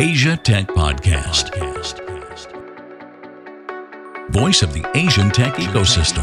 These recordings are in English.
Asia Tech Podcast. Voice of the Asian tech ecosystem.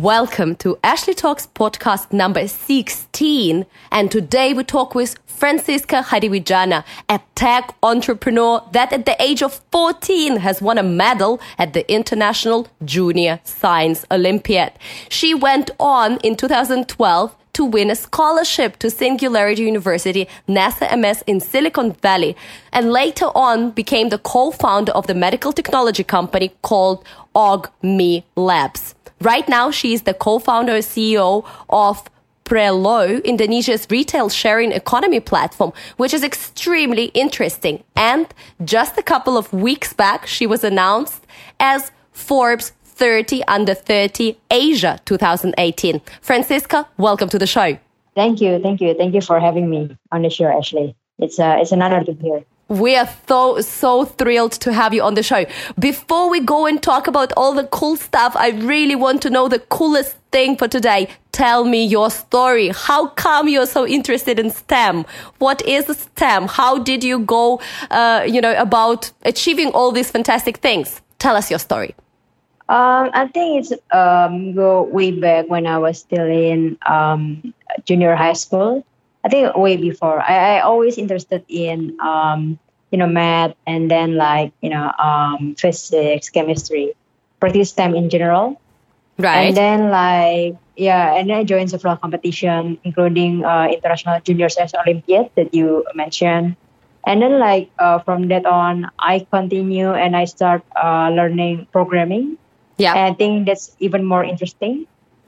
Welcome to Ashley Talks podcast number 16. And today we talk with Fransiska Hadiwidjana, a tech entrepreneur that at the age of 14 has won a medal at the International Junior Science Olympiad. She went on in 2012 to win a scholarship to Singularity University, NASA Ames in Silicon Valley, and later on became the co-founder of the medical technology company called AugMe Labs. Right now, she is the co-founder and CEO of Prelo, Indonesia's retail sharing economy platform, which is extremely interesting. And just a couple of weeks back, she was announced as Forbes 30 Under 30 Asia 2018. Fransiska, welcome to the show. Thank you, thank you, thank you for having me on the show, Ashley. It's uh, it's an honor to be here. We are so so thrilled to have you on the show. Before we go and talk about all the cool stuff, I really want to know the coolest thing for today. Tell me your story. How come you're so interested in STEM? What is STEM? How did you go, uh, you know, about achieving all these fantastic things? Tell us your story. Um, I think it's um, go way back when I was still in um, junior high school. I think way before. I, I always interested in um, you know math and then like you know um, physics, chemistry, pretty STEM in general. Right. And then like yeah, and then I joined several competition, including uh, International Junior Science Olympiad that you mentioned. And then like uh, from that on, I continue and I start uh, learning programming Yeah. and I think that's even more interesting.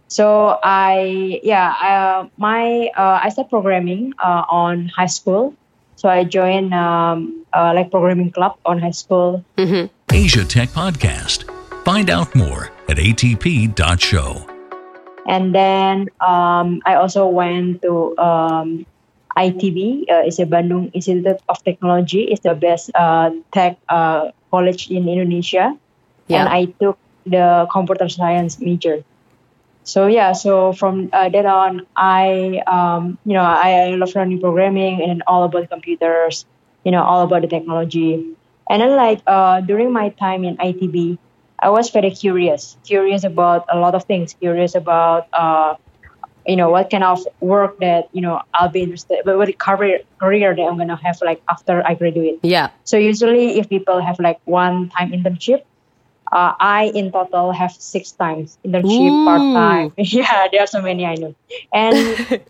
So I, yeah, uh, my uh, I started programming uh, on high school. So I joined um, uh, like programming club on high school. Asia Tech Podcast. Find out more at atp.show. And then um, I also went to um, ITB, uh, it's a Bandung Institute of Technology. It's the best uh, tech uh, college in Indonesia. Yeah. And I took the computer science major. So yeah, so from uh, then on, I um, you know I, I love learning programming and all about computers, you know all about the technology. And then like uh, during my time in ITB, I was very curious, curious about a lot of things, curious about uh, you know what kind of work that you know I'll be interested, but what career career that I'm gonna have like after I graduate. Yeah. So usually, if people have like one time internship, uh, I in total have six times internship Ooh. part time. yeah, there are so many I know, and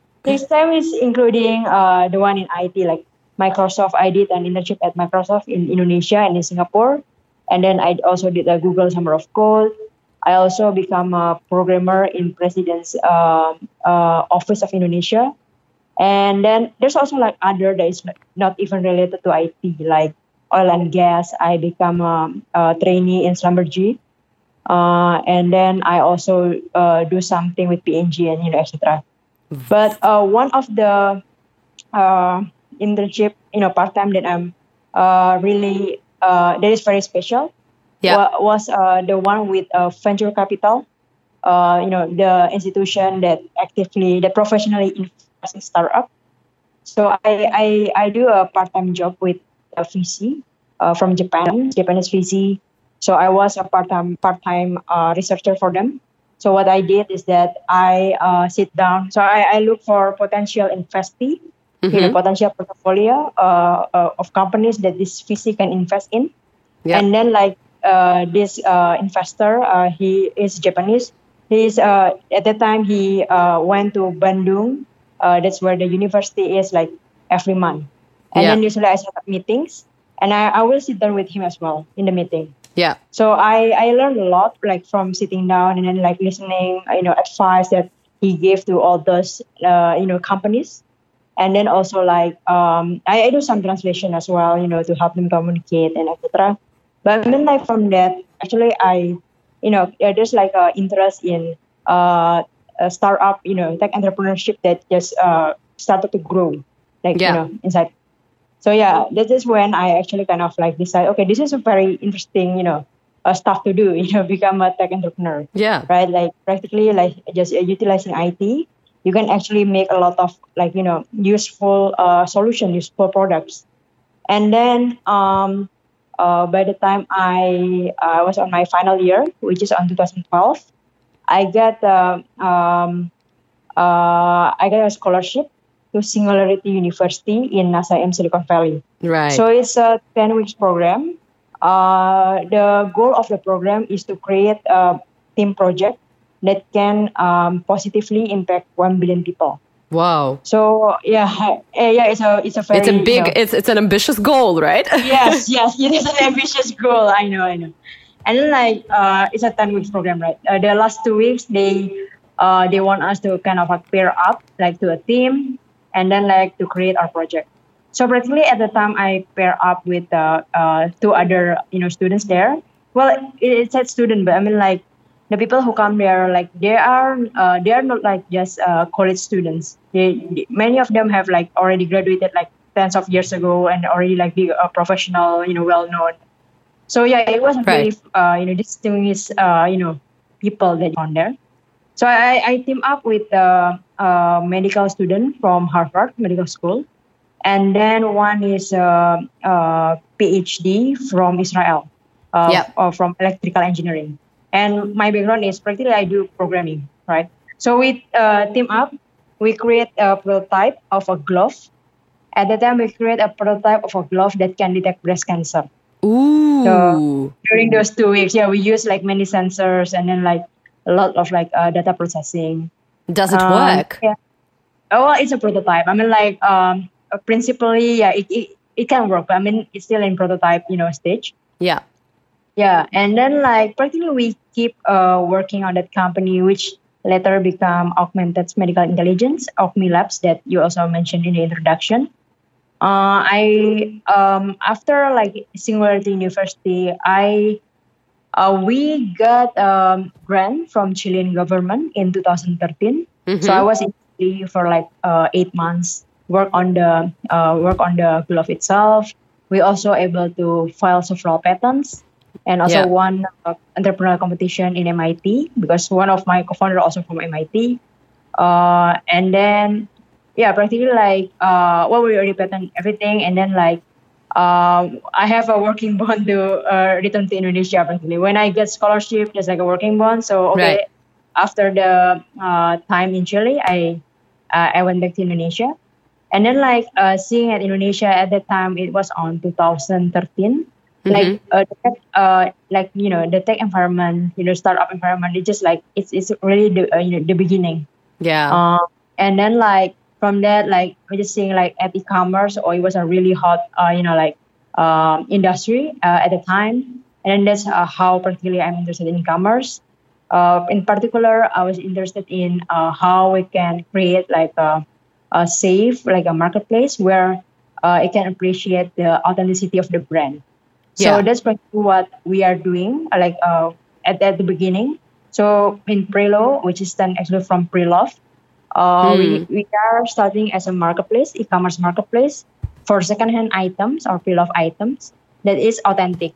this time is including uh, the one in IT like Microsoft. I did an internship at Microsoft in Indonesia and in Singapore, and then I also did a Google Summer of Code. I also become a programmer in President's um, uh, Office of Indonesia. And then there's also like other that is not even related to IT, like oil and gas. I become a, a trainee in Schlumberger. Uh, and then I also uh, do something with P&G and you know etc. But uh, one of the uh, internship, you know, part time that I'm uh, really uh, that is very special Yeah. wa- was uh, the one with uh, venture capital. Uh, you know, the institution that actively, that professionally invests in startup. So I, I, I do a part-time job with a VC uh, from Japan, Japanese VC. So I was a part-time part-time uh, researcher for them. So what I did is that I uh, sit down. So I, I look for potential investee, you know, potential portfolio uh, uh, of companies that this VC can invest in. Yeah. And then like uh, this uh, investor, uh, he is Japanese. He's uh, at that time he uh, went to Bandung. Uh, that's where the university is like every month. And Yeah. then usually I set up meetings, and I, I will sit down with him as well in the meeting. Yeah. So I, I learned a lot like from sitting down and then like listening, you know, advice that he gave to all those uh, you know companies. And then also like um, I, I do some translation as well, you know, to help them communicate and etc. But then like from that, actually I, you know, there's like a interest in uh, a startup, you know, tech entrepreneurship that just uh, started to grow, like Yeah. you know, inside so yeah, that is when I actually kind of like decide, okay, this is a very interesting, you know, uh, stuff to do, you know, become a tech entrepreneur, Yeah. right? Like practically like just utilizing IT, you can actually make a lot of like, you know, useful uh, solution, useful products. And then um, uh, by the time I uh, was on my final year, which is on 2012, I got uh, um, uh, I got a scholarship to Singularity University in NASA in Silicon Valley. Right. So it's a 10 weeks program. Uh, the goal of the program is to create a team project that can um, positively impact 1 billion people. wow. So yeah, eh, yeah, it's a it's a very It's a you big, know- it's it's an ambitious goal, right? yes, yes, it is an ambitious goal. I know, I know. And then like uh, it's a ten weeks program, right? Uh, the last two weeks they uh, they want us to kind of like pair up like to a team, and then like to create our project. So practically at the time I pair up with uh, uh, two other you know students there. Well, it, it said student, but I mean like the people who come there like they are uh, they are not like just uh, college students. They, they- many of them have like already graduated like tens of years ago and already like be a professional, you know, well known. So yeah, it was Right. very uh, you know distinguished uh, you know people that on there. So I, I team up with a, a medical student from Harvard Medical School, and then one is a, a PhD from Israel, uh, Yep. or from electrical engineering. And my background is practically I do programming, right? So we uh, team up, we create a prototype of a glove. At the time, we create a prototype of a glove that can detect breast cancer Ooh. So during those two weeks yeah we use like many sensors and then like a lot of like uh, data processing Does it Um, work? yeah oh well, it's a prototype i mean like um uh, principally yeah it, it, it can work but i mean it's still in prototype you know stage Yeah. yeah and then like practically we keep uh, working on that company which later become augmented medical intelligence augme labs that you also mentioned in the introduction uh, I um, after like Singularity University, I uh, we got um, grant from Chilean government in 2013. So I was in Chile for like uh, eight months, work on the uh, work on the glove itself. We also able to file several patents and also Yeah. won uh, entrepreneurial competition in MIT because one of my co-founder also from MIT. Uh, and then yeah, practically like uh, well, we already patent everything, and then like um, I have a working bond to uh, return to Indonesia. Practically, when I get scholarship, there's like a working bond. So okay, Right. after the uh, time in Chile, I uh, I went back to Indonesia, and then like uh, seeing at Indonesia at that time, it was on 2013. Like uh, the tech, uh, like you know the tech environment, you know startup environment. It's just like it's it's really the uh, you know the beginning. Yeah. Um, and then like from that, like we're just seeing like at e-commerce, or it was a really hot, uh, you know, like um, industry uh, at the time. And then that's uh, how particularly I'm interested in e-commerce. Uh, in particular, I was interested in uh, how we can create like a, a safe, like a marketplace where uh, it can appreciate the authenticity of the brand. So Yeah. that's what we are doing, like uh, at, at the beginning. So in Prelo, which is then actually from Prelove, uh, we, we are starting as a marketplace, e-commerce marketplace for secondhand items or Prelove items that is authentic.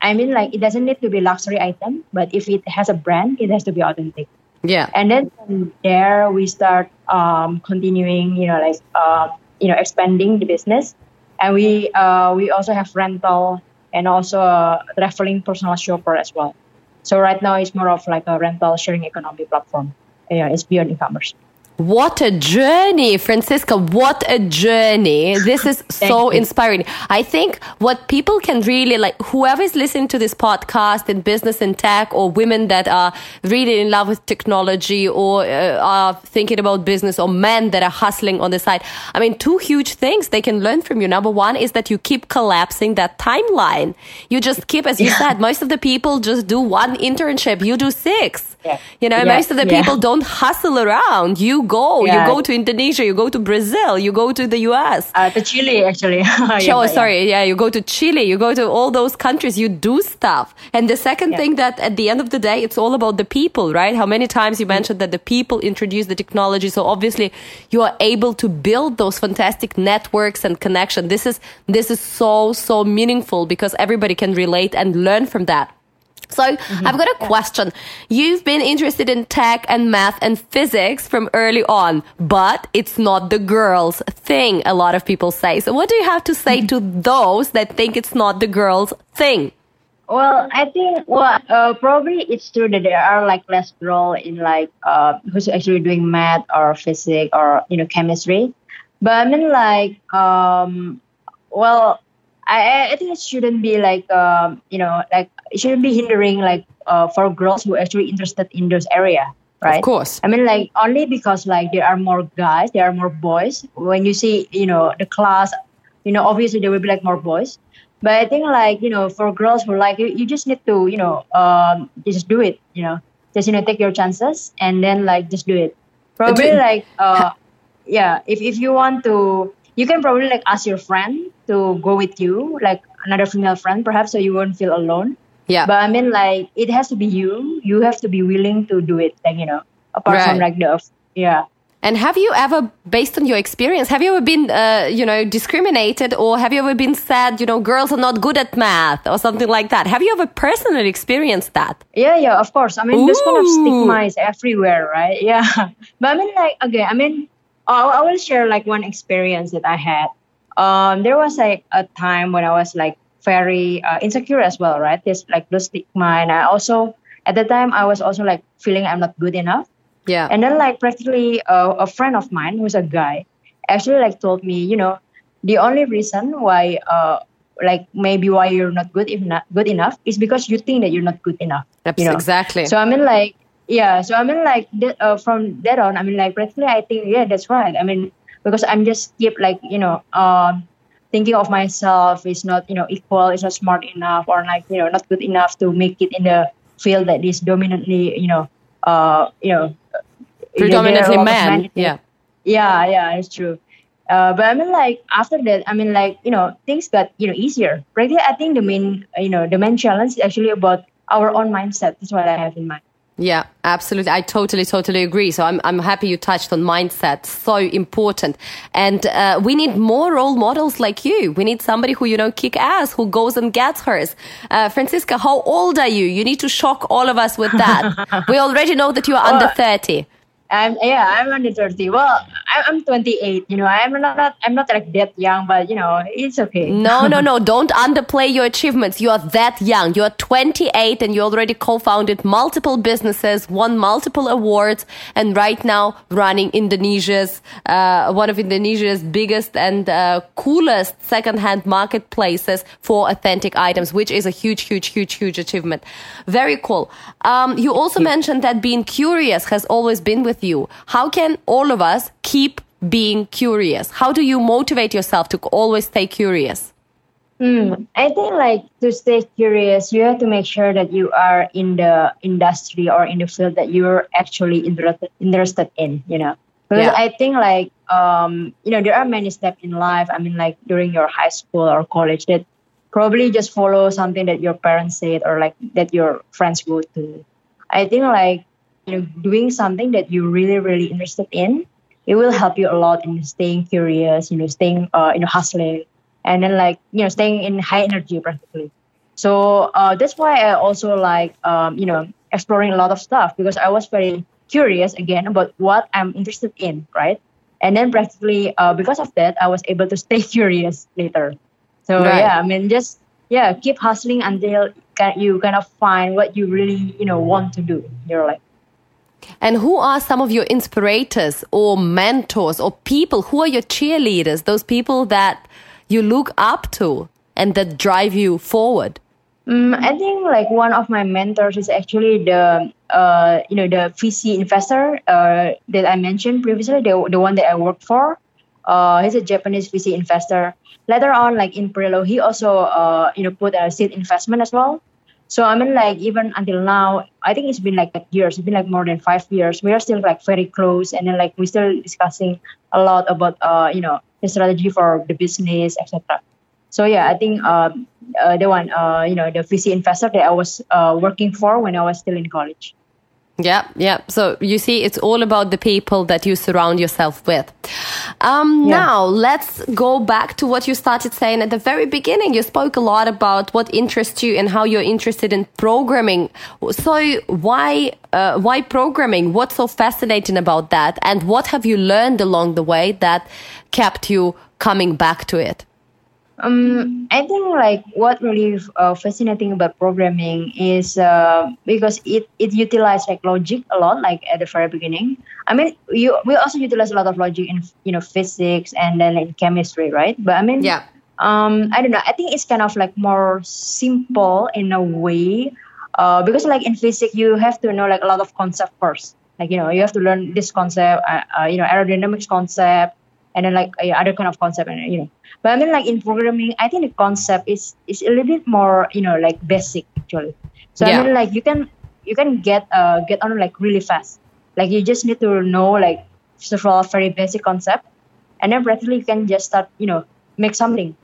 I mean, like it doesn't need to be luxury item, but if it has a brand, it has to be authentic. yeah. And then from there we start um, continuing, you know, like uh, you know, expanding the business, and we uh, we also have rental and also a traveling personal shopper as well. So right now it's more of like a rental sharing economy platform. Yeah, it's beyond e-commerce. What a journey, Fransiska. What a journey. This is so you. inspiring. I think what people can really like, whoever is listening to this podcast in business and tech, or women that are really in love with technology or uh, are thinking about business, or men that are hustling on the side. I mean, two huge things they can learn from you. Number one is that you keep collapsing that timeline. You just keep, as you said, most of the people just do one internship, you do six. Yeah. You know, Yeah. most of the Yeah. people don't hustle around. You go, you go to Indonesia, you go to Brazil, you go to the US. Uh, to Chile actually. Oh, sorry. Yeah, you go to Chile, you go to all those countries, you do stuff. And the second thing that at the end of the day, it's all about the people, right? How many times Mm. you mentioned that the people introduce the technology. So obviously you are able to build those fantastic networks and connection. This is, this is so, so meaningful because everybody can relate and learn from that. So I've got a question. You've been interested in tech and math and physics from early on, but it's not the girls' thing, a lot of people say. So what do you have to say to those that think it's not the girls' thing? Well, I think well, uh, probably it's true that there are like less girl in like uh, who's actually doing math or physics or you know chemistry, but I mean like um, well, I I think it shouldn't be like um, you know like it shouldn't be hindering like uh, for girls who are actually interested in those area, right? Of course. I mean like only because like there are more guys, there are more boys. When you see you know the class, you know obviously there will be like more boys but I think like you know, for girls who like you, you just need to you know um, just do it. You know, just you know take your chances and then like just do it. Probably like uh, yeah, if if you want to, you can probably like ask your friend to go with you, like another female friend perhaps, so you won't feel alone. Yeah. But I mean, like it has to be you. You have to be willing to do it. Like you know, apart from like the yeah. And have you ever, based on your experience, have you ever been, uh, you know, discriminated or have you ever been said, you know, girls are not good at math or something like that? Have you ever personally experienced that? Yeah, yeah, of course. I mean, there's kind of Ooh. stigma is everywhere, right? Yeah. But I mean, like, okay, I mean, I, I will share like one experience that I had. Um, there was like a time when I was like very uh, insecure as well, right? There's like the stigma, and I also at the time I was also like feeling I'm not good enough. Yeah. And then like practically uh, a friend of mine who's a guy actually like told me, you know, the only reason why uh like maybe why you're not good if not good enough is because you think that you're not good enough. You know? Exactly. So I mean like yeah, so I mean like that, uh, from that on, I mean like practically I think yeah that's right. I mean because I'm just keep like you know um thinking of myself is not you know equal, is not smart enough or like you know not good enough to make it in the field that is dominantly you know uh you know Predominantly there are a lot of men. men in it. Yeah. Yeah, yeah, it's true. Uh, but I mean, like after that, I mean, like you know, things got you know easier. Right? I think the main, you know, the main challenge is actually about our own mindset. That's what I have in mind. Yeah, absolutely. I totally, totally agree. So I'm, I'm happy you touched on mindset. So important. And uh, we need more role models like you. We need somebody who, you know, kick ass, who goes and gets hers. Uh, Fransiska, how old are you? You need to shock all of us with that. we already know that you are under 30. I'm yeah, I'm under thirty. Well, I, I'm 28. You know, I'm not, not I'm not like that young, but you know, it's okay. No, no, no. Don't underplay your achievements. You are that young. You are 28 and you already co-founded multiple businesses, won multiple awards, and right now running Indonesia's, uh, one of Indonesia's biggest and uh, coolest second-hand marketplaces for authentic items, which is a huge, huge, huge, huge achievement. Very cool. Um, you also mentioned that being curious has always been with you. How can all of us keep being curious? How do you motivate yourself to always stay curious? Hmm. I think like to stay curious, you have to make sure that you are in the industry or in the field that you're actually interested interested in. You know, because Yeah. I think like um you know there are many steps in life. I mean like during your high school or college that probably just follow something that your parents said or like that your friends go to. I think like you know doing something that you're really really interested in, it will help you a lot in staying curious. You know, staying uh you know hustling and then like you know staying in high energy practically so uh, that's why i also like um, you know exploring a lot of stuff because i was very curious again about what i'm interested in right and then practically uh, because of that i was able to stay curious later so Right. yeah i mean just yeah keep hustling until you kind of find what you really you know want to do in your life And who are some of your inspirators or mentors or people? Who are your cheerleaders? Those people that you look up to and that drive you forward? Mm, I think like one of my mentors is actually the uh, you know the VC investor uh, that I mentioned previously, the the one that I worked for. Uh, he's a Japanese VC investor. Later on, like in Prelo, he also uh, you know put a seed investment as well. So I mean, like even until now, I think it's been like years. It's been like more than five years. We are still like very close, and then like we're still discussing a lot about uh, you know the strategy for the business, etc. So yeah, I think um, uh, the one uh, you know the VC investor that I was uh, working for when I was still in college. Yeah, yeah. So you see, it's all about the people that you surround yourself with. Um, yeah. Now, let's go back to what you started saying at the very beginning. You spoke a lot about what interests you and how you're interested in programming. So, why, uh, why programming? What's so fascinating about that? And what have you learned along the way that kept you coming back to it? Um, I think like what really uh, fascinating about programming is uh, because it it utilizes like logic a lot, like at the very beginning. I mean, you we also utilize a lot of logic in you know physics and then in chemistry, right? But I mean, yeah. Um, I don't know. I think it's kind of like more simple in a way, uh, because like in physics you have to know like a lot of concept first. Like you know you have to learn this concept, uh, uh you know aerodynamics concept, and then like other kind of concept, and you know but I mean, like in programming, I think the concept is is a little bit more, you know, like basic actually. So yeah. I mean, like you can you can get uh get on like really fast. Like you just need to know like all very basic concept, and then practically you can just start, you know, make something.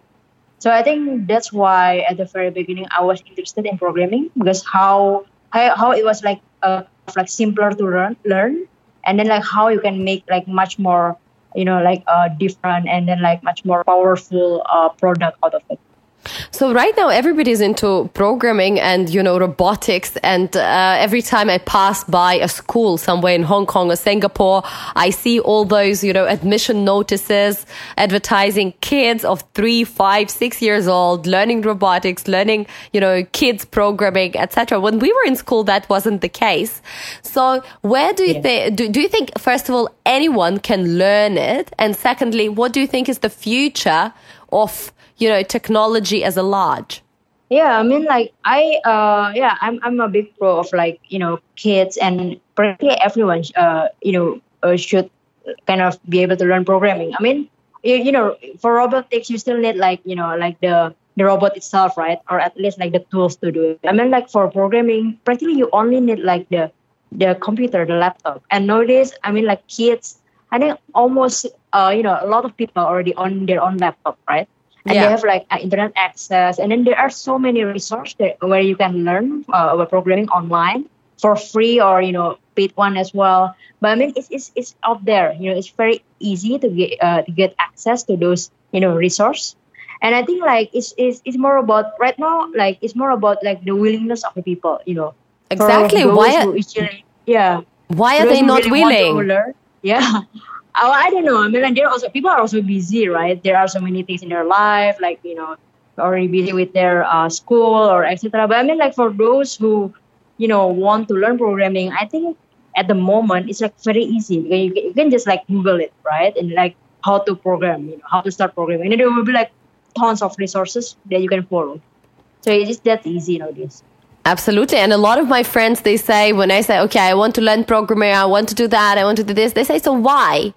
So I think that's why at the very beginning I was interested in programming because how how, how it was like uh, like simpler to learn learn, and then like how you can make like much more you know like uh, different and then like much more powerful uh, product out of it so right now everybody's into programming and you know robotics and uh, every time I pass by a school somewhere in Hong Kong or Singapore I see all those you know admission notices advertising kids of three five six years old learning robotics learning you know kids programming etc when we were in school that wasn't the case. So where do you yeah. think do, do you think first of all anyone can learn it? And secondly what do you think is the future of you know technology as a large? Yeah i mean like i uh yeah i'm i'm a big pro of like you know kids and practically everyone uh you know uh, should kind of be able to learn programming. I mean you, you know for robotics you still need like you know like the the robot itself right? Or at least like the tools to do it. I mean like for programming practically you only need like the the computer the laptop. And nowadays i mean like kids i think almost uh you know a lot of people already on their own laptop right? And yeah. they have like uh, internet access. And then there are so many resources where you can learn uh, about programming online for free or you know paid one as well. But i mean it's, it's, it's out there. You know it's very easy to get uh, to get access to those you know resource and i think like it's, it's it's more about right now like it's more about like the willingness of the people you know. Exactly. why actually, yeah. Why are they not really willing yeah oh, I don't know. I mean, like, they're also people are also busy, right? There are so many things in their life, like you know, already busy with their uh, school or etc. But I mean, like for those who, you know, want to learn programming, I think at the moment it's like very easy you can, you can just like Google it, right? And like how to program, you know, how to start programming, and there will be like tons of resources that you can follow. So it's just that easy nowadays. Absolutely. And a lot of my friends, they say, when I say, okay, I want to learn programming, I want to do that, I want to do this, they say, so why?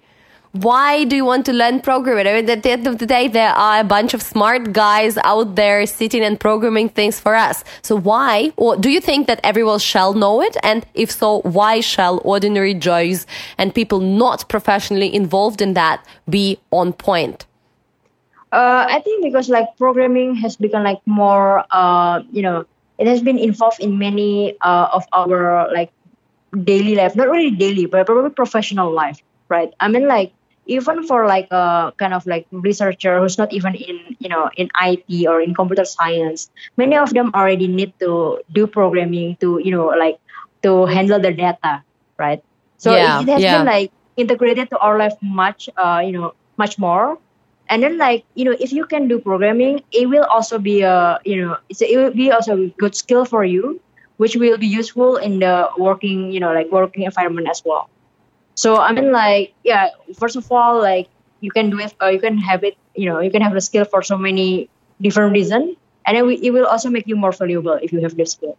Why do you want to learn programming? I mean, at the end of the day, there are a bunch of smart guys out there sitting and programming things for us. So why, or do you think that everyone shall know it? And if so, why shall ordinary Joes and people not professionally involved in that be on point? Uh, I think because like programming has become like more, uh, you know, it has been involved in many uh, of our like daily life not really daily but probably professional life right i mean like even for like a kind of like researcher who's not even in you know in IT or in computer science, many of them already need to do programming to you know like to handle the data, right? So yeah, it has yeah. been like integrated to our life much, uh, you know, much more and then like you know if you can do programming it will also be a you know it's a, it will be also a good skill for you which will be useful in the working you know like working environment as well. So i mean like yeah first of all like you can do it uh, you can have it you know you can have the skill for so many different reasons. And then it will also make you more valuable if you have the skill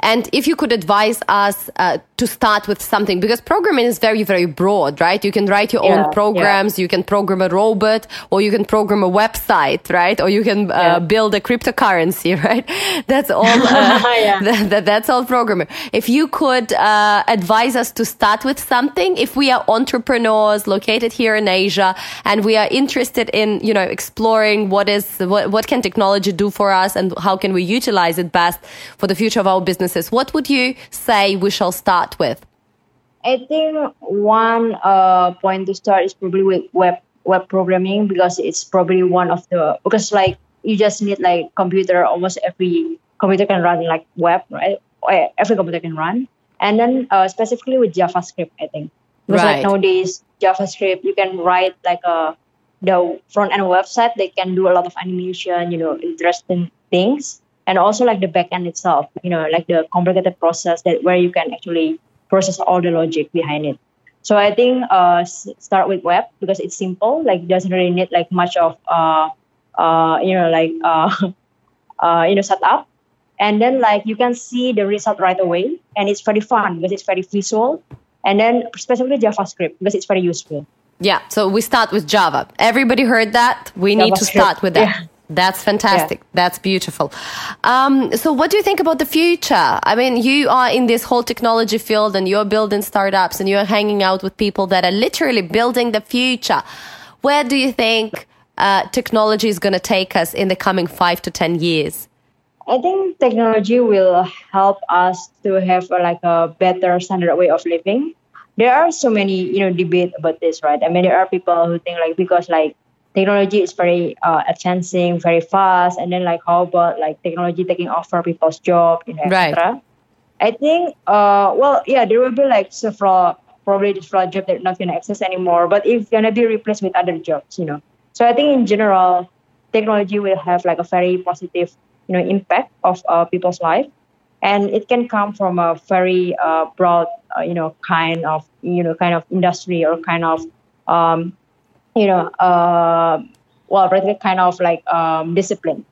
and if you could advise us uh, to start with something, because programming is very, very broad, right? You can write your yeah, own programs, yeah. you can program a robot, or you can program a website, right? Or you can uh, yeah. build a cryptocurrency, right? That's all. Uh, that, that, that's all programming. If you could uh, advise us to start with something, if we are entrepreneurs located here in Asia and we are interested in, you know, exploring what is what, what can technology do for us and how can we utilize it best for the future of our businesses, what would you say we shall start with? I think one uh, point to start is probably with web web programming because it's probably one of the because like you just need like computer almost every computer can run like web right every computer can run and then uh, specifically with javascript i think because Right. like nowadays javascript you can write like a the front end website they can do a lot of animation you know interesting things and also like the backend itself you know like the complicated process that where you can actually process all the logic behind it so i think uh start with web because it's simple like doesn't really need like much of uh uh you know like uh uh you know setup and then like you can see the result right away and it's very fun because it's very visual and then specifically javascript because it's very useful Yeah, so we start with Java. Everybody heard that? We need to start with that. yeah. That's fantastic. That's beautiful. Um, so, what do you think about the future? I mean, you are in this whole technology field and you're building startups and you're hanging out with people that are literally building the future. Where do you think uh, technology is going to take us in the coming five to 10 years? I think technology will help us to have uh, like a better standard way of living. There are so many, you know, debate about this, right? I mean, there are people who think like because like technology is very uh, advancing, very fast, and then like how about like technology taking over people's job, you know, Right. etc. I think, uh, well, yeah, there will be like several probably several jobs that are not gonna exist anymore, but it's gonna be replaced with other jobs, you know. So I think in general, technology will have like a very positive, you know, impact of uh, people's life, and it can come from a very uh, broad, uh, you know, kind of you know kind of industry or kind of um, you know, uh, well, rather kind of like um, discipline.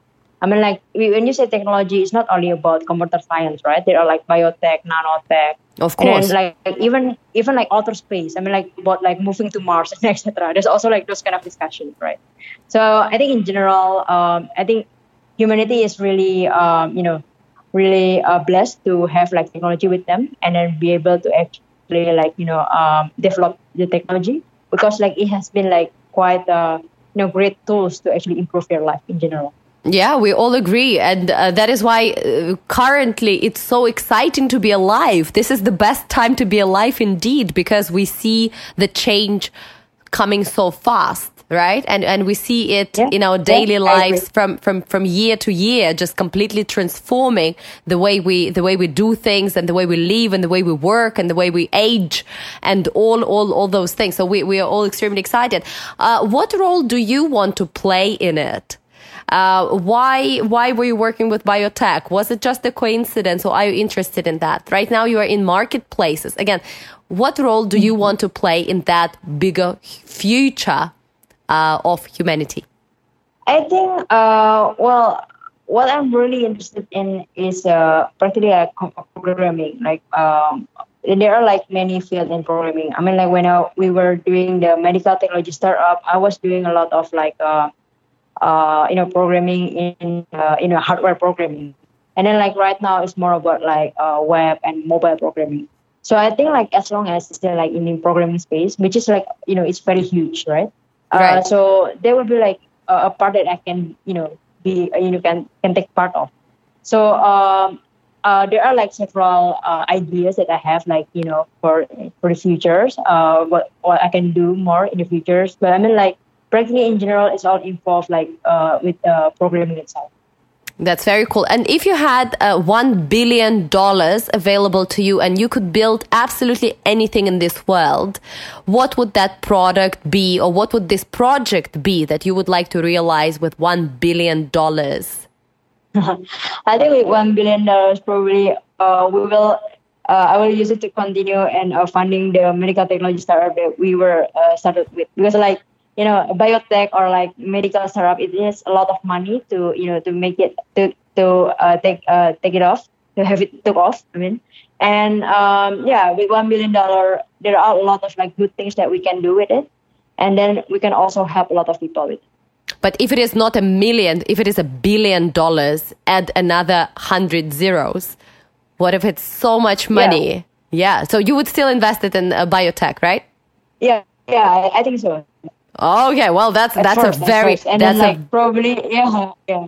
I mean, like when you say technology, it's not only about computer science, right? There are like biotech, nanotech, Of and course. then, like, like even even like outer space. I mean, like about like moving to Mars and etc. There's also like those kind of discussions, right? So I think in general, um, I think humanity is really, um, you know, really uh, blessed to have like technology with them and then be able to actually like you know um, develop the technology because like it has been like quite uh, you know great tools to actually improve your life in general. Yeah, we all agree. And uh, that is why uh, currently it's so exciting to be alive. This is the best time to be alive indeed because we see the change coming so fast, right? And and we see it Yeah, in our daily I lives from, from from year to year, just completely transforming the way we the way we do things and the way we live and the way we work and the way we age and all all all those things. So we, we are all extremely excited. Uh, what role do you want to play in it? Uh, why why were you working with biotech? Was it just a coincidence, or are you interested in that? Right now, you are in marketplaces. Again, what role do you want to play in that bigger future uh, of humanity? I think, uh, well, what I'm really interested in is uh, particularly like programming. Like, um, there are like many fields in programming. I mean, like when I, we were doing the medical technology startup, I was doing a lot of like, uh, uh, you know, programming in, uh, you know, hardware programming. And then like right now, it's more about like uh, web and mobile programming. So I think like as long as it's still like in the programming space, which is like you know it's very huge, right? Uh, Right. so there will be like a, a part that I can you know be uh, you know can can take part of. So um, uh, there are like several uh, ideas that I have like you know for for the futures. Uh, what what I can do more in the futures. But I mean like practically in general, it's all involved like uh, with uh, programming itself. That's very cool. And if you had uh, one billion dollars available to you and you could build absolutely anything in this world, what would that product be, or what would this project be that you would like to realize with one billion dollars? I think with one billion dollars, probably uh, we will. Uh, I will use it to continue and uh, funding the medical technology startup that we were uh, started with because like you know biotech or like medical startup it is a lot of money to you know to make it to to uh, take uh, take it off to have it took off. I mean, and um, yeah, with one million dollar there are a lot of like good things that we can do with it, and then we can also help a lot of people with. it. But if it is not a million, if it is a billion dollars, add another hundred zeros. What if it's so much money? Yeah. So you would still invest it in uh, biotech, right? Yeah, yeah, I, I think so. Okay. Well, that's At that's first, a very and that's then a like probably yeah yeah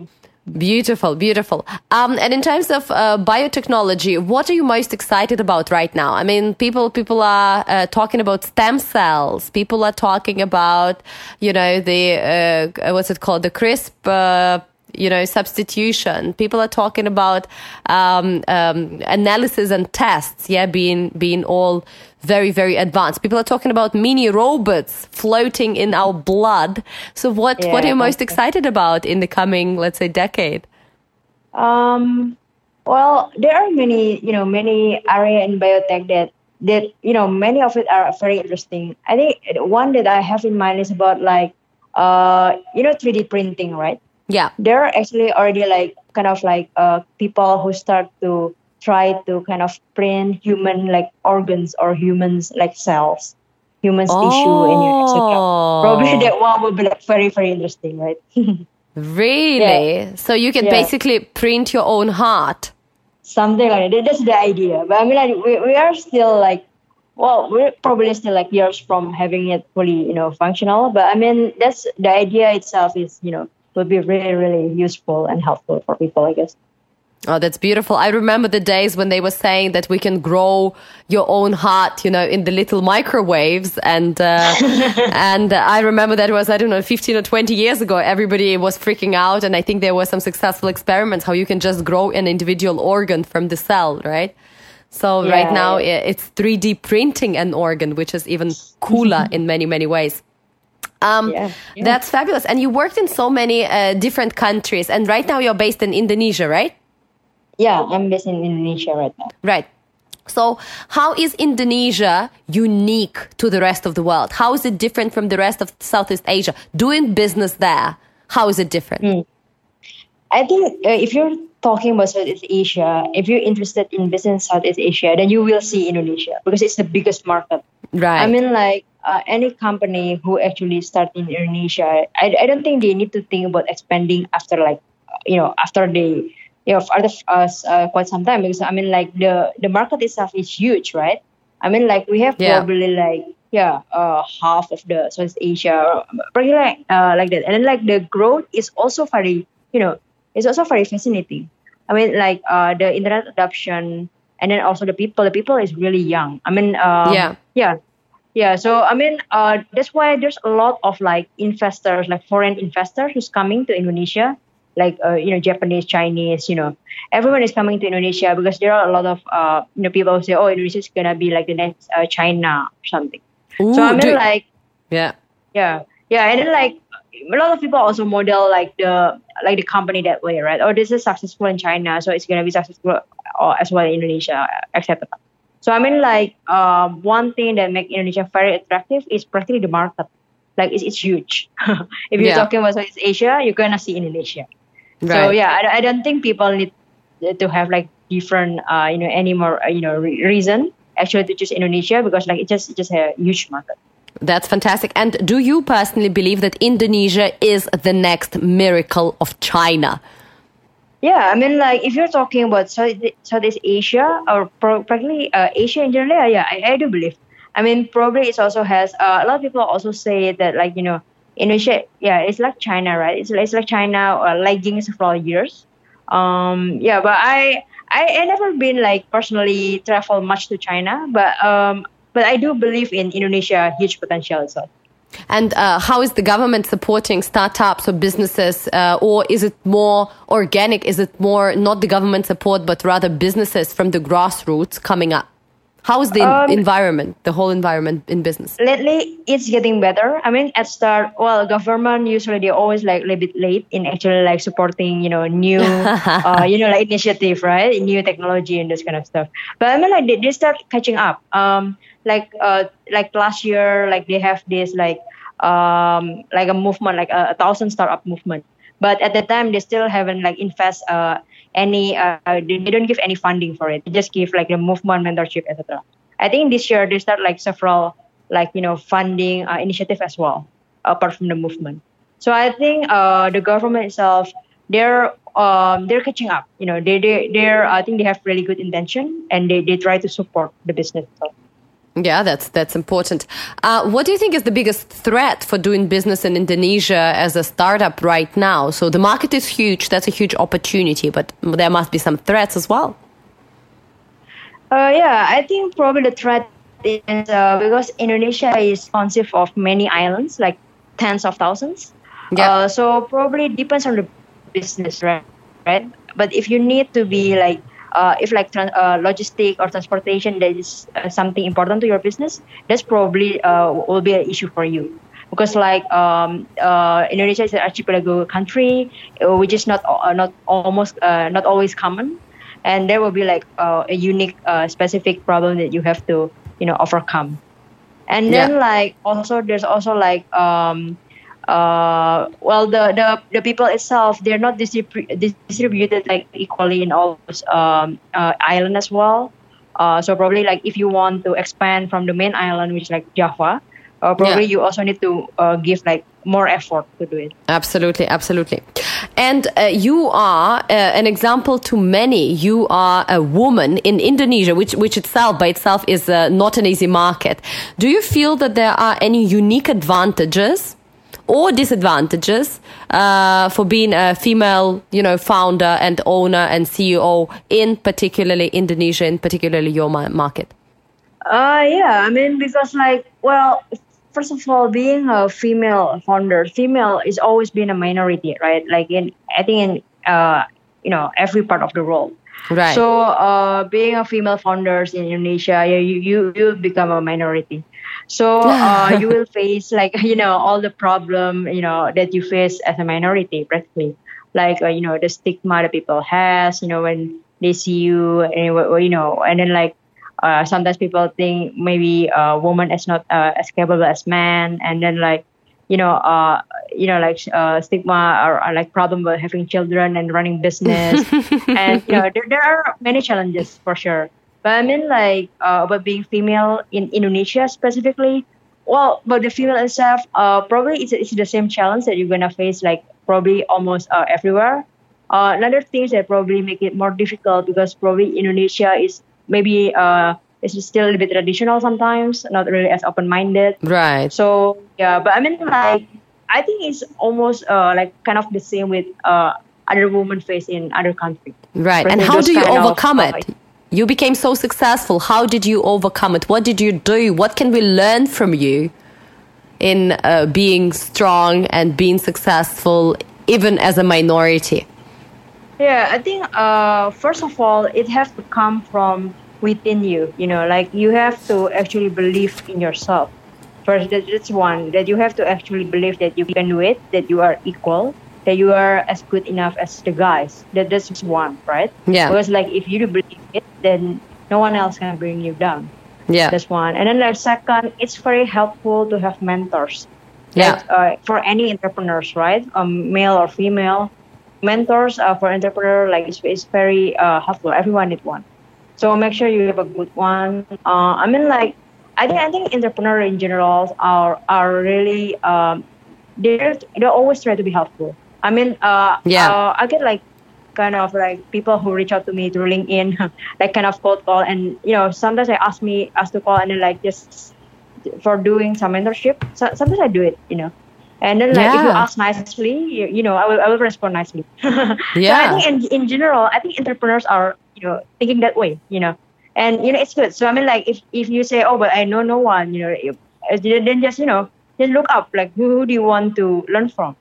Beautiful, beautiful. Um, and in terms of uh, biotechnology, what are you most excited about right now? I mean, people people are uh, talking about stem cells. People are talking about, you know, the uh, what's it called, the CRISP uh, you know substitution people are talking about um, um, analysis and tests yeah being being all very very advanced people are talking about mini robots floating in our blood so what Yeah, what are you most okay. excited about in the coming let's say decade Um, well, there are many, you know, many area in biotech that that you know many of it are very interesting. I think one that I have in mind is about like, uh, you know, 3D printing, right? Yeah There are actually already like kind of like uh people who start to try to kind of print human like organs or humans like cells, humans tissue and etc. Probably that one would be like very very interesting, right? really yeah. so you can Yeah. basically print your own heart something like that. That's the idea. But I mean, like we, we are still like, well, we're probably still like years from having it fully, you know, functional. But I mean, that's the idea itself is, you know, would be really, really useful and helpful for people, I guess. Oh, that's beautiful. I remember the days when they were saying that we can grow your own heart, you know, in the little microwaves. And, uh, and I remember that was, I don't know, 15 or 20 years ago. Everybody was freaking out. And I think there were some successful experiments how you can just grow an individual organ from the cell, right? So right now it's 3D printing an organ, which is even cooler in many, many ways. Um, Yeah, yeah. That's fabulous. And you worked in so many uh, different countries. And right now you're based in Indonesia, right? Yeah, I'm based in Indonesia right now. Right. So, how is Indonesia unique to the rest of the world? How is it different from the rest of Southeast Asia? Doing business there, how is it different? I think uh, if you're talking about Southeast Asia, if you're interested in business in Southeast Asia, then you will see Indonesia because it's the biggest market. Right. I mean, like uh, any company who actually start in Indonesia, I, I don't think they need to think about expanding after like, uh, you know, after they, you know, after us uh, quite some time because I mean, like the the market itself is huge, right? I mean, like we have Yeah. probably like yeah, uh, half of the Southeast Asia, probably like uh, like that, and then like the growth is also very, you know, it's also very fascinating. I mean, like uh, the internet adoption, and then also the people. The people is really young. I mean, um, Yeah. yeah, yeah. So I mean, uh, that's why there's a lot of like investors, like foreign investors, who's coming to Indonesia, like uh, you know, Japanese, Chinese, you know, everyone is coming to Indonesia because there are a lot of uh, you know people who say, oh, Indonesia is gonna be like the next uh, China or something. Ooh, so I mean, do- like yeah. yeah, yeah, and then like a lot of people also model like the like the company that way, right? Oh, this is successful in China, so it's gonna be successful uh, as well in Indonesia, etc. So I mean, like um, one thing that make Indonesia very attractive is practically the market. Like it's, it's huge. if you're Yeah. talking about Southeast Asia, you're gonna see Indonesia. So yeah, I, I don't think people need to have like different, uh, you know, any more, uh, you know, re- reason actually to choose Indonesia because like it's just it's just a huge market. That's fantastic. And do you personally believe that Indonesia is the next miracle of China? Yeah, I mean, like if you're talking about South- Southeast Asia or pro- probably uh, Asia in general, yeah, I, I do believe. I mean, probably it also has uh, a lot of people also say that like you know Indonesia, yeah, it's like China, right? It's, like it's like China uh, lagging several years. Um, yeah, but I, I I never been like personally travel much to China, but um, but I do believe in Indonesia huge potential itself. And uh, how is the government supporting startups or businesses? Uh, or is it more organic? Is it more not the government support, but rather businesses from the grassroots coming up? How is the Um, environment, the whole environment in business? lately it's getting better. I mean, at start, well, government usually they always like a little bit late in actually like supporting, you know, new, uh, you know, like initiative, right? New technology and this kind of stuff. But I mean, like they, they start catching up. Um, like uh, like last year, like they have this like um like a movement, like a, a thousand startup movement. But at the time, they still haven't like invest uh any uh they, don't give any funding for it. They just give like the movement mentorship, etc. I think this year they start like several like you know funding uh, initiative as well apart from the movement. So I think uh, the government itself they're um, they're catching up. You know they they they're I think they have really good intention and they, they try to support the business. Yeah, that's that's important. Uh, what do you think is the biggest threat for doing business in Indonesia as a startup right now? So the market is huge; that's a huge opportunity, but there must be some threats as well. Uh, yeah, I think probably the threat is uh, because Indonesia is consist of many islands, like tens of thousands. Yeah. Uh, so probably depends on the business, right? Right. But if you need to be like uh, if like trans- uh, logistic or transportation that is uh, something important to your business, that's probably uh, will be an issue for you. Because like um, uh, Indonesia is an archipelago country, uh, which is not not almost not always common, and there will be like a unique specific problem that you have to you know overcome. And then yeah. like also there's also like um, uh, well, the, the, the people itself, they're not distribu- distributed like equally in all those um, uh, island as well. Uh, so probably like if you want to expand from the main island, which is like Java, uh, probably yeah. you also need to uh, give like more effort to do it. Absolutely, absolutely. And uh, you are uh, an example to many. You are a woman in Indonesia, which which itself by itself is uh, not an easy market. Do you feel that there are any unique advantages or disadvantages uh, for being a female, you know, founder and owner and CEO in particularly Indonesia, in particularly your market? Uh, yeah, I mean, because like, well, first of all, being a female founder, female is always been a minority, right? Like in, I think in, uh, you know, every part of the world. Right. So, uh, being a female founders in Indonesia, you you you become a minority. So uh, you will face like you know all the problem you know that you face as a minority, practically, like uh, you know the stigma that people has, you know when they see you, and you know, and then like uh, sometimes people think maybe a woman is not uh, as capable as man, and then like you know, uh, you know, like uh, stigma or, or, like problem with having children and running business, and you know, there, there are many challenges for sure. But I mean, like uh, about being female in Indonesia specifically. Well, but the female itself, uh, probably it's, it's the same challenge that you're gonna face, like probably almost uh, everywhere. Uh, another things that probably make it more difficult because probably Indonesia is maybe uh, it's still a little bit traditional sometimes, not really as open minded. Right. So yeah, but I mean, like I think it's almost uh, like kind of the same with uh, other women face in other countries. Right. And how do you overcome of, it? You became so successful. How did you overcome it? What did you do? What can we learn from you in uh, being strong and being successful, even as a minority? Yeah, I think uh, first of all, it has to come from within you. You know, like you have to actually believe in yourself. First, that's one that you have to actually believe that you can do it, that you are equal, that you are as good enough as the guys. That that's one, right? Yeah. Because like if you believe it, then no one else can bring you down. Yeah. That's one. And then the second, it's very helpful to have mentors. Yeah. Like, uh, for any entrepreneurs, right? Um, male or female, mentors uh, for entrepreneur like it's, it's very uh, helpful. Everyone need one. So make sure you have a good one. Uh, I mean like I think I think entrepreneur in general are are really um, they they always try to be helpful. I mean, uh, yeah, uh, I get like kind of like people who reach out to me through LinkedIn, like kind of cold call, and you know sometimes they ask me ask to call, and then like just for doing some mentorship. So sometimes I do it, you know. And then like yeah. if you ask nicely, you, you, know, I will I will respond nicely. yeah. So I think in in general, I think entrepreneurs are you know thinking that way, you know, and you know it's good. So I mean like if if you say oh but I know no one, you know, then just you know just look up like who, who do you want to learn from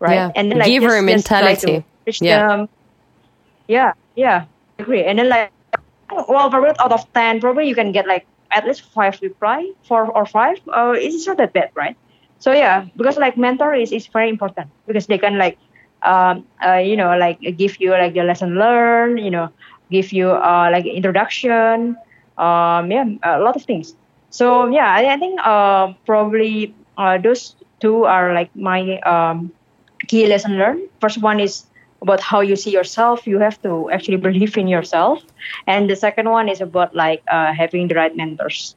right? Yeah. And then like giver just, mentality. Just yeah. Them. yeah, yeah, I agree. And then like, well, probably out of ten, probably you can get like at least five reply, four or five. Uh, it's not that bad, right? So yeah, because like mentor is is very important because they can like, um, uh, you know, like give you like the lesson learned, you know, give you uh like introduction, um, yeah, a lot of things. So yeah, I, I think uh probably uh those two are like my um key lesson learned. First one is about how you see yourself. You have to actually believe in yourself. And the second one is about like uh, having the right mentors.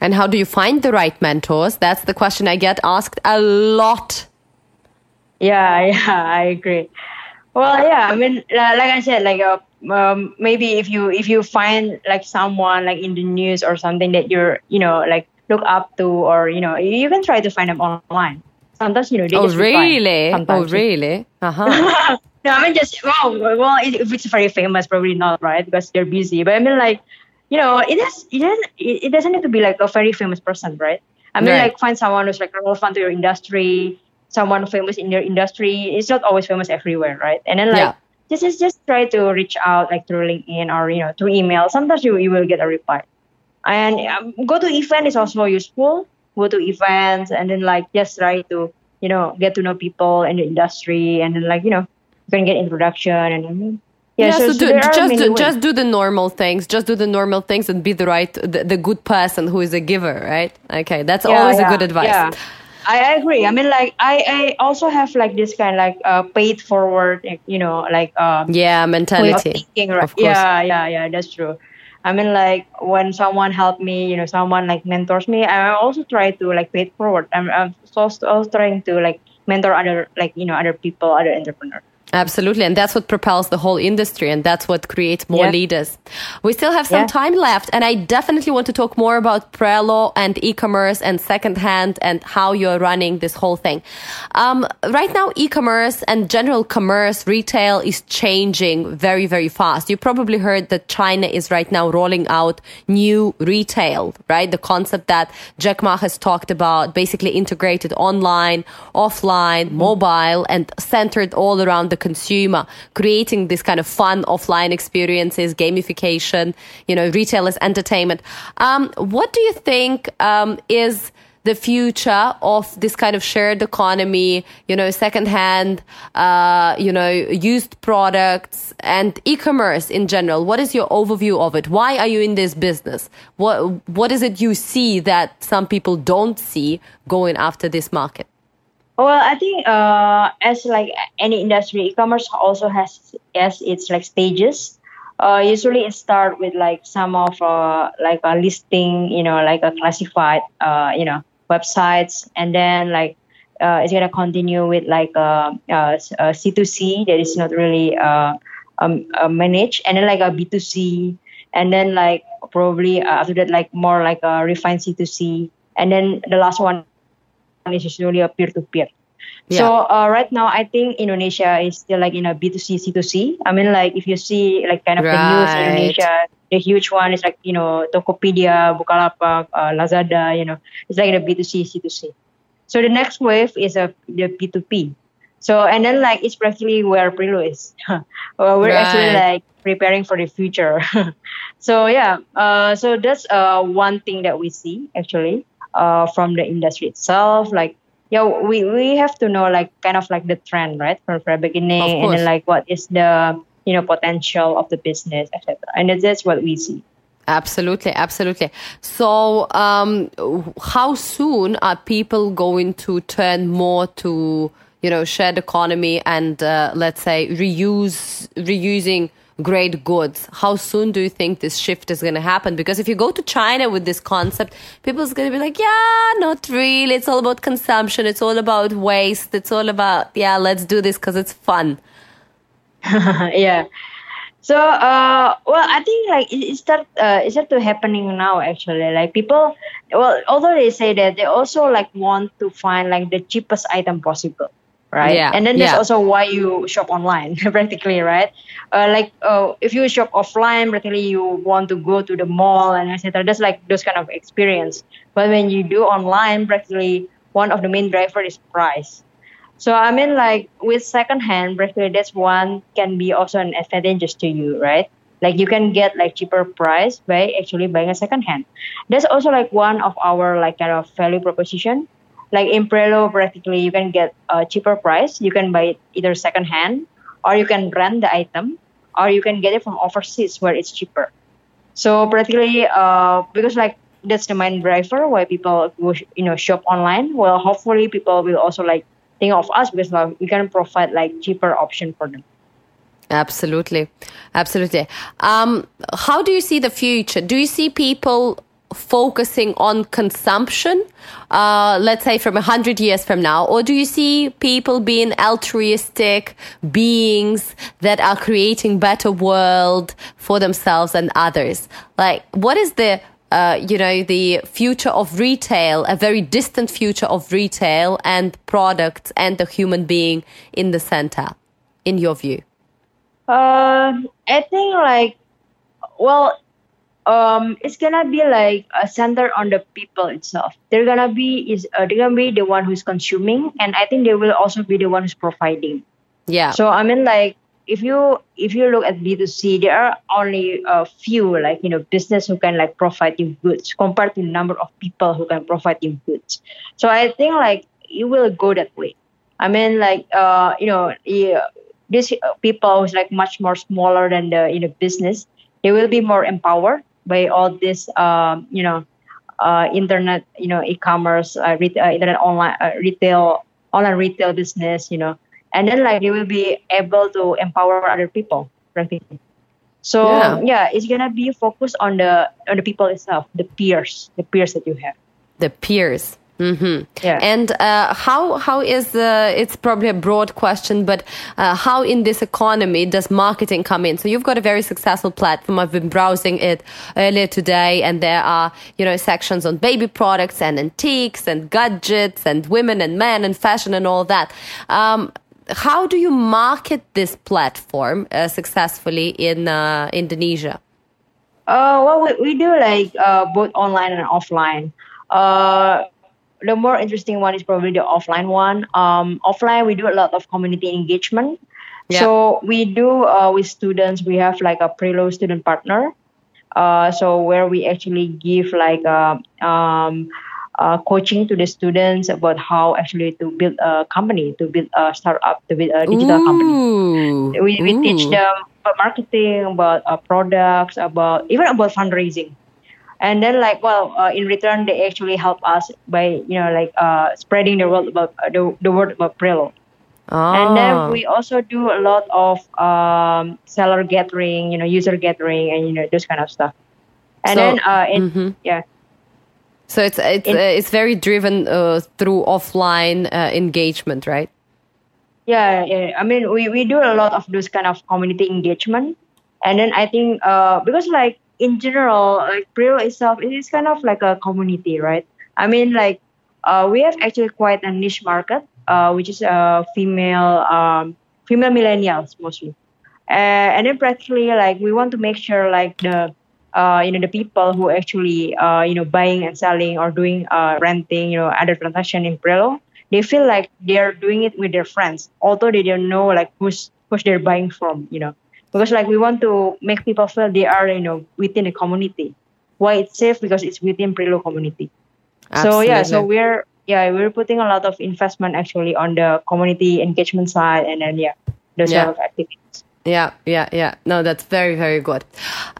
And how do you find the right mentors? That's the question I get asked a lot. Yeah, yeah, I agree. Well, yeah. I mean, like I said, like uh, um, maybe if you if you find like someone like in the news or something that you're you know like look up to or you know you can try to find them online. Sometimes you know they oh really? Oh really? Uh huh. no, I mean just well, well, if it's very famous, probably not right because they're busy. But I mean like, you know, it has it doesn't it doesn't need to be like a very famous person, right? I mean, right. like find someone who's like relevant to your industry, someone famous in your industry. It's not always famous everywhere, right? And then like. Yeah. Just, just just try to reach out like through LinkedIn or you know through email. Sometimes you, you will get a reply and um, go to event is also useful go to events and then like just try to you know get to know people in the industry and then like you know you can get introduction and yeah, yeah so, so, do, just do, just do the normal things just do the normal things and be the right the, the good person who is a giver right okay that's yeah, always yeah, a good advice yeah. I agree. I mean, like I, I also have like this kind of like uh, paid forward, you know, like um, yeah, mentality. Thinking, right? Yeah, yeah, yeah. That's true. I mean, like when someone helped me, you know, someone like mentors me, I also try to like pay it forward. I'm, I'm also, also trying to like mentor other, like you know, other people, other entrepreneurs. Absolutely. And that's what propels the whole industry and that's what creates more yeah. leaders. We still have some yeah. time left and I definitely want to talk more about Prelo and e-commerce and secondhand and how you're running this whole thing. Um, right now, e-commerce and general commerce retail is changing very, very fast. You probably heard that China is right now rolling out new retail, right? The concept that Jack Ma has talked about, basically integrated online, offline, mm-hmm. mobile and centered all around the consumer, creating this kind of fun offline experiences, gamification, you know, retail as entertainment. Um, what do you think um, is the future of this kind of shared economy, you know, secondhand, uh, you know, used products and e-commerce in general. What is your overview of it? Why are you in this business? What What is it you see that some people don't see going after this market? Well, I think uh, as like any industry, e-commerce also has has its like stages. Uh, usually it start with like some of uh, like a listing, you know, like a classified, uh, you know, websites, and then like uh, it's gonna continue with like a, a, a C2C that is not really uh, um, uh, managed, and then like a B2C, and then like probably uh, after that like more like a refined C2C, and then the last one is usually a peer-to-peer. Yeah. So uh, right now, I think Indonesia is still like in a B2C, C2C. I mean, like if you see like kind of right. the news in Indonesia, the huge one is like, you know, Tokopedia, Bukalapak, uh, Lazada, you know, it's like in a B2C, C2C. So the next wave is a the P2P. So, and then like it's practically where Prelo is. well, we're right. actually like preparing for the future. so yeah, uh, so that's uh, one thing that we see actually uh, from the industry itself. Like yeah, we, we have to know like kind of like the trend, right, from the beginning, and then like what is the you know potential of the business, etc. And that's what we see. Absolutely, absolutely. So, um, how soon are people going to turn more to you know shared economy and uh, let's say reuse reusing great goods. How soon do you think this shift is going to happen? Because if you go to China with this concept, people's going to be like, yeah, not really. It's all about consumption. It's all about waste. It's all about, yeah, let's do this because it's fun. yeah. So, uh, well, I think like it, it start uh, it started happening now actually. Like people, well, although they say that they also like want to find like the cheapest item possible right? Yeah. And then that's yeah. also why you shop online, practically, right? Uh, like uh, if you shop offline, practically you want to go to the mall and etc. That's like those kind of experience. But when you do online, practically one of the main driver is price. So I mean, like with secondhand, practically that's one can be also an advantage to you, right? Like you can get like cheaper price by actually buying a secondhand. That's also like one of our like kind of value proposition like in Prelo, practically you can get a cheaper price. You can buy it either second hand, or you can rent the item, or you can get it from overseas where it's cheaper. So practically, uh, because like that's the main driver why people go, you know shop online. Well, hopefully people will also like think of us because like, we can provide like cheaper option for them. Absolutely, absolutely. Um, how do you see the future? Do you see people focusing on consumption, uh, let's say from a hundred years from now, or do you see people being altruistic beings that are creating better world for themselves and others? Like, what is the uh, you know, the future of retail, a very distant future of retail and products and the human being in the center, in your view? Uh, I think like, well, um, it's gonna be like a center on the people itself. They're gonna be is uh, they're gonna be the one who's consuming, and I think they will also be the one who's providing. Yeah. So I mean, like if you if you look at B2C, there are only a few like you know business who can like provide you goods compared to the number of people who can provide you goods. So I think like it will go that way. I mean like uh you know yeah, these people who's like much more smaller than the you know business, they will be more empowered by all this um you know uh internet you know e-commerce uh, retail, uh, internet online uh, retail online retail business you know and then like you will be able to empower other people practically so Yeah. yeah. it's gonna be focused on the on the people itself the peers the peers that you have the peers. Hmm Yeah. And uh, how how is uh, it's probably a broad question, but uh, how in this economy does marketing come in? So you've got a very successful platform. I've been browsing it earlier today, and there are you know sections on baby products and antiques and gadgets and women and men and fashion and all that. Um, how do you market this platform uh, successfully in uh, Indonesia? Uh, well, we, we do like uh, both online and offline. The more interesting one is probably the offline one. Um, offline, we do a lot of community engagement. Yeah. So we do uh, with students. We have like a Prelo student partner. Uh, so where we actually give like uh, um, uh, coaching to the students about how actually to build a company, to build a startup, to build a digital company Ooh. we, we teach them about marketing about uh, products about even about fundraising and then like well uh, in return they actually help us by you know like uh, spreading the word about uh, the, the word about Prelo and Ah. then we also do a lot of um, seller gathering you know user gathering and you know those kind of stuff and So- then uh, in, Mhm. yeah So it's it's In- uh, it's very driven uh, through offline uh, engagement, right? yeah, yeah. I mean, we, we do a lot of those kind of community engagement, and then I think uh, because like in general, like Prelo itself, it is kind of like a community, right? I mean, like uh, we have actually quite a niche market, uh, which is uh, female um, female millennials mostly, uh, and then practically like we want to make sure like the uh, you know the people who actually uh, you know buying and selling or doing renting you know other transaction in Prelo they feel like they're doing it with their friends although they don't know like who's who's they're buying from you know because like we want to make people feel they are you know within the community. Why it's safe? Because it's within Prelo community. So yeah so we're yeah we're putting a lot of investment actually on the community engagement side and then yeah those Yeah. kind of activities Yeah, yeah, yeah. No, that's very, very good.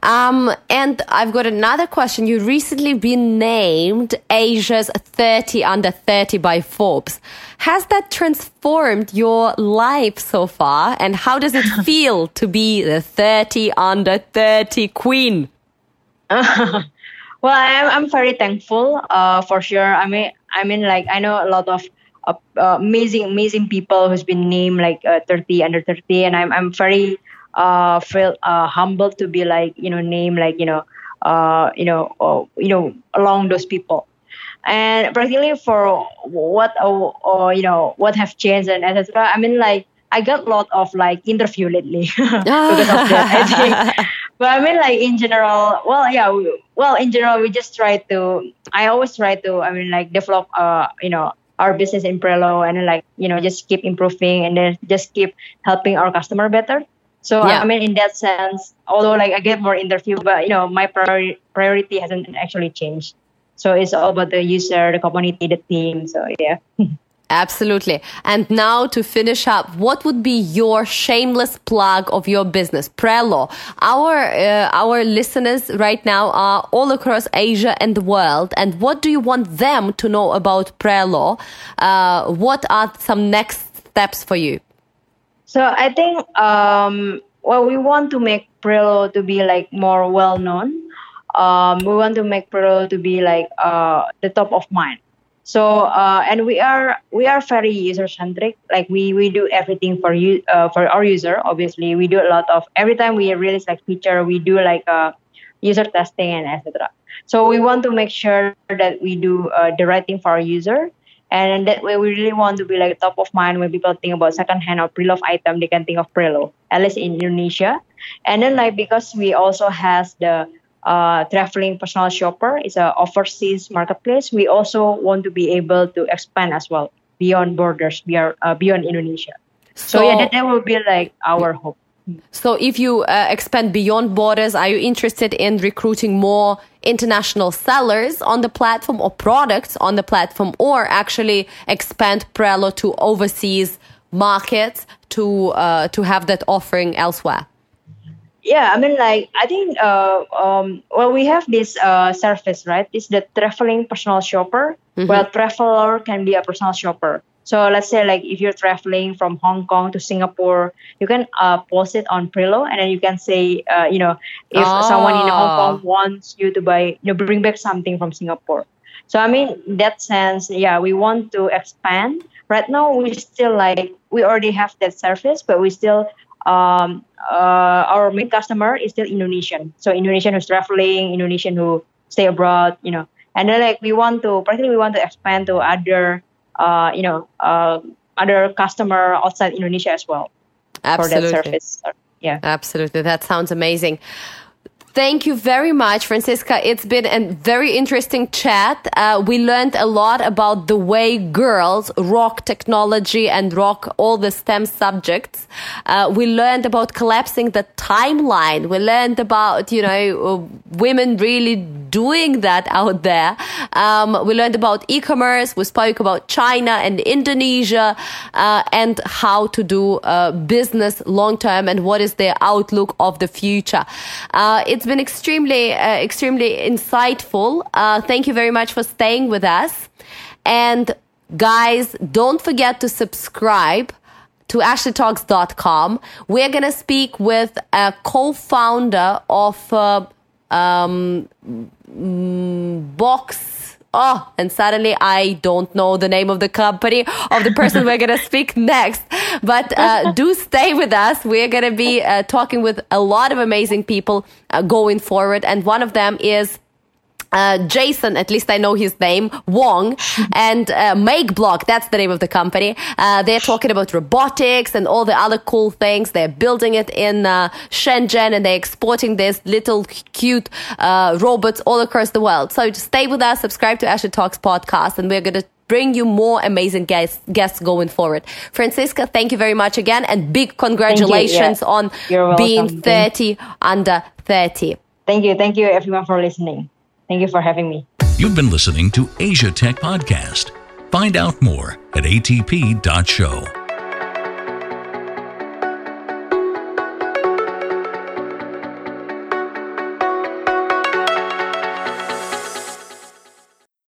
Um, and I've got another question. You recently been named Asia's 30 under 30 by Forbes. Has that transformed your life so far? And how does it feel to be the 30 under 30 queen? Well, I'm I'm very thankful. Uh, for sure. I mean, I mean, like I know a lot of uh, amazing, amazing people who's been named like uh, 30 under 30, and I'm I'm very uh feel uh humbled to be like you know named like you know uh you know uh, you know along those people. And particularly for what uh, uh, you know what have changed and etc. I mean, like I got a lot of like interview lately because of that. I think. But I mean, like in general, well, yeah, we, well, in general, we just try to. I always try to. I mean, like develop, uh, you know, our business in Prelo, and like you know, just keep improving, and then just keep helping our customer better. So Yeah. I mean, in that sense, although like I get more interview, but you know, my priority priority hasn't actually changed. So it's all about the user, the community, the team. So yeah. Absolutely. And now to finish up, what would be your shameless plug of your business, Prelo? Our uh, our listeners right now are all across Asia and the world. And what do you want them to know about Prelo? Uh, what are some next steps for you? So I think um, well, we want to make Prelo to be like more well known. um, we want to make Prelo to be like uh, the top of mind. So uh, and we are we are very user centric. Like we we do everything for you uh, for our user. Obviously, we do a lot of every time we release like feature, we do like uh, user testing and etc. So we want to make sure that we do uh, the right thing for our user. And that way, we really want to be like top of mind when people think about secondhand or pre-loved item. They can think of Prelo, at least in Indonesia. And then like because we also has the uh, traveling personal shopper. It's a overseas marketplace. We also want to be able to expand as well beyond borders, beyond, uh, beyond Indonesia. So, so, yeah, that, that will be like our hope. So if you uh, expand beyond borders, are you interested in recruiting more international sellers on the platform or products on the platform or actually expand Prelo to overseas markets to uh, to have that offering elsewhere? Yeah i mean like i think uh, um, well we have this uh, service right? It's the traveling personal shopper. Mm-hmm. well traveler can be a personal shopper. So let's say like if you're traveling from hong kong to singapore you can uh, post it on Prelo and then you can say uh, you know if oh. someone in hong kong wants you to buy you know bring back something from singapore. So i mean in that sense yeah we want to expand. Right now we still like we already have that service but we still um, uh, our main customer is still Indonesian. So Indonesian who's traveling, Indonesian who stay abroad, you know. And then like we want to, particularly we want to expand to other, uh, you know, uh, other customer outside Indonesia as well. Absolutely. For that service. Yeah. Absolutely. That sounds amazing. Thank you very much, Fransiska. It's been a very interesting chat. Uh, we learned a lot about the way girls rock technology and rock all the STEM subjects. Uh, we learned about collapsing the timeline. We learned about, you know, uh, women really doing that out there. Um, we learned about e-commerce. We spoke about China and Indonesia uh, and how to do uh, business long term and what is the outlook of the future. Uh, it's been extremely, uh, extremely insightful. Uh, thank you very much for staying with us. And guys, don't forget to subscribe to ashleytalks.com. We're going to speak with a co-founder of uh, um, mm, Box oh, and suddenly I don't know the name of the company of the person we're going to speak next. But uh, do stay with us. We're going to be uh, talking with a lot of amazing people uh, going forward. And one of them is uh, Jason, at least I know his name, Wong, and uh, MakeBlock, that's the name of the company. Uh, they're talking about robotics and all the other cool things. They're building it in uh, Shenzhen and they're exporting these little cute uh, robots all across the world. So stay with us, subscribe to Ashley Talks podcast, and we're going to bring you more amazing guests, guests going forward. Fransiska, thank you very much again, and big congratulations on being 30 under 30. Thank you. Thank you, everyone, for listening. Thank you for having me. You've been listening to Asia Tech Podcast. Find out more at atp.show.